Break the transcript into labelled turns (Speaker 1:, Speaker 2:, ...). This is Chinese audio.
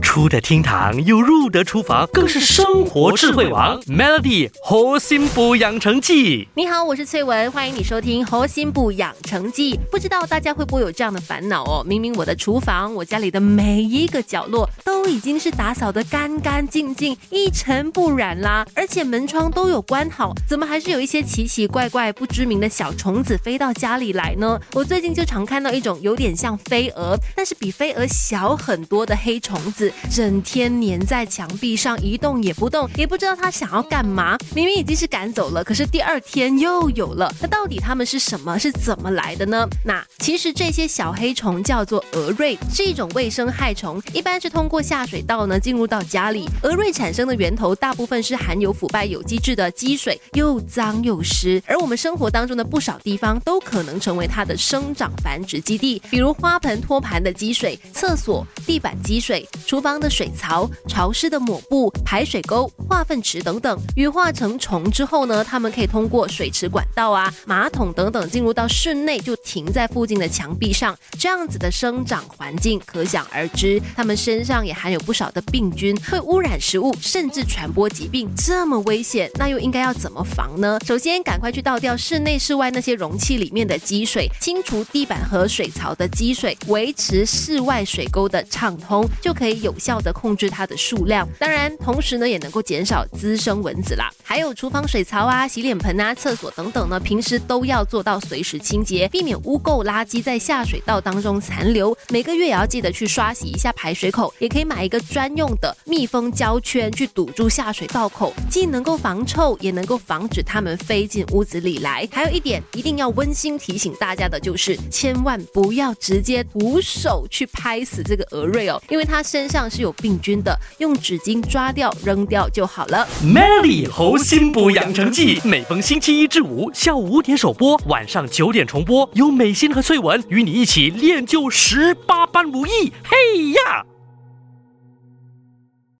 Speaker 1: 出得厅堂又入得厨房，更是生活智慧王。Melody 核心补养成记，
Speaker 2: 你好，我是翠文，欢迎你收听《核心补养成记》。不知道大家会不会有这样的烦恼哦？明明我的厨房，我家里的每一个角落都已经是打扫的干干净净、一尘不染啦，而且门窗都有关好，怎么还是有一些奇奇怪怪、不知名的小虫子飞到家里来呢？我最近就常看到一种有点像飞蛾，但是比飞蛾小很多的黑虫子。整天粘在墙壁上一动也不动，也不知道它想要干嘛。明明已经是赶走了，可是第二天又有了。那到底它们是什么？是怎么来的呢？那其实这些小黑虫叫做蛾蚋，是一种卫生害虫，一般是通过下水道呢进入到家里。蛾蚋产生的源头大部分是含有腐败有机质的积水，又脏又湿。而我们生活当中的不少地方都可能成为它的生长繁殖基地，比如花盆托盘的积水、厕所地板积水、厨房。的水槽、潮湿的抹布、排水沟、化粪池等等，羽化成虫之后呢，它们可以通过水池管道啊、马桶等等进入到室内，就停在附近的墙壁上。这样子的生长环境可想而知，它们身上也含有不少的病菌，会污染食物，甚至传播疾病。这么危险，那又应该要怎么防呢？首先，赶快去倒掉室内、室外那些容器里面的积水，清除地板和水槽的积水，维持室外水沟的畅通，就可以有。效的控制它的数量，当然同时呢也能够减少滋生蚊子啦。还有厨房水槽啊、洗脸盆啊、厕所等等呢，平时都要做到随时清洁，避免污垢垃圾在下水道当中残留。每个月也要记得去刷洗一下排水口，也可以买一个专用的密封胶圈去堵住下水道口，既能够防臭，也能够防止它们飞进屋子里来。还有一点一定要温馨提醒大家的就是，千万不要直接徒手去拍死这个蛾蚋哦，因为它身上。是有病菌的，用纸巾抓掉扔掉就好了。
Speaker 1: Melody 猴心补养成记，每逢星期一至五下午五点首播，晚上九点重播，由美心和翠文与你一起练就十八般武艺。嘿呀！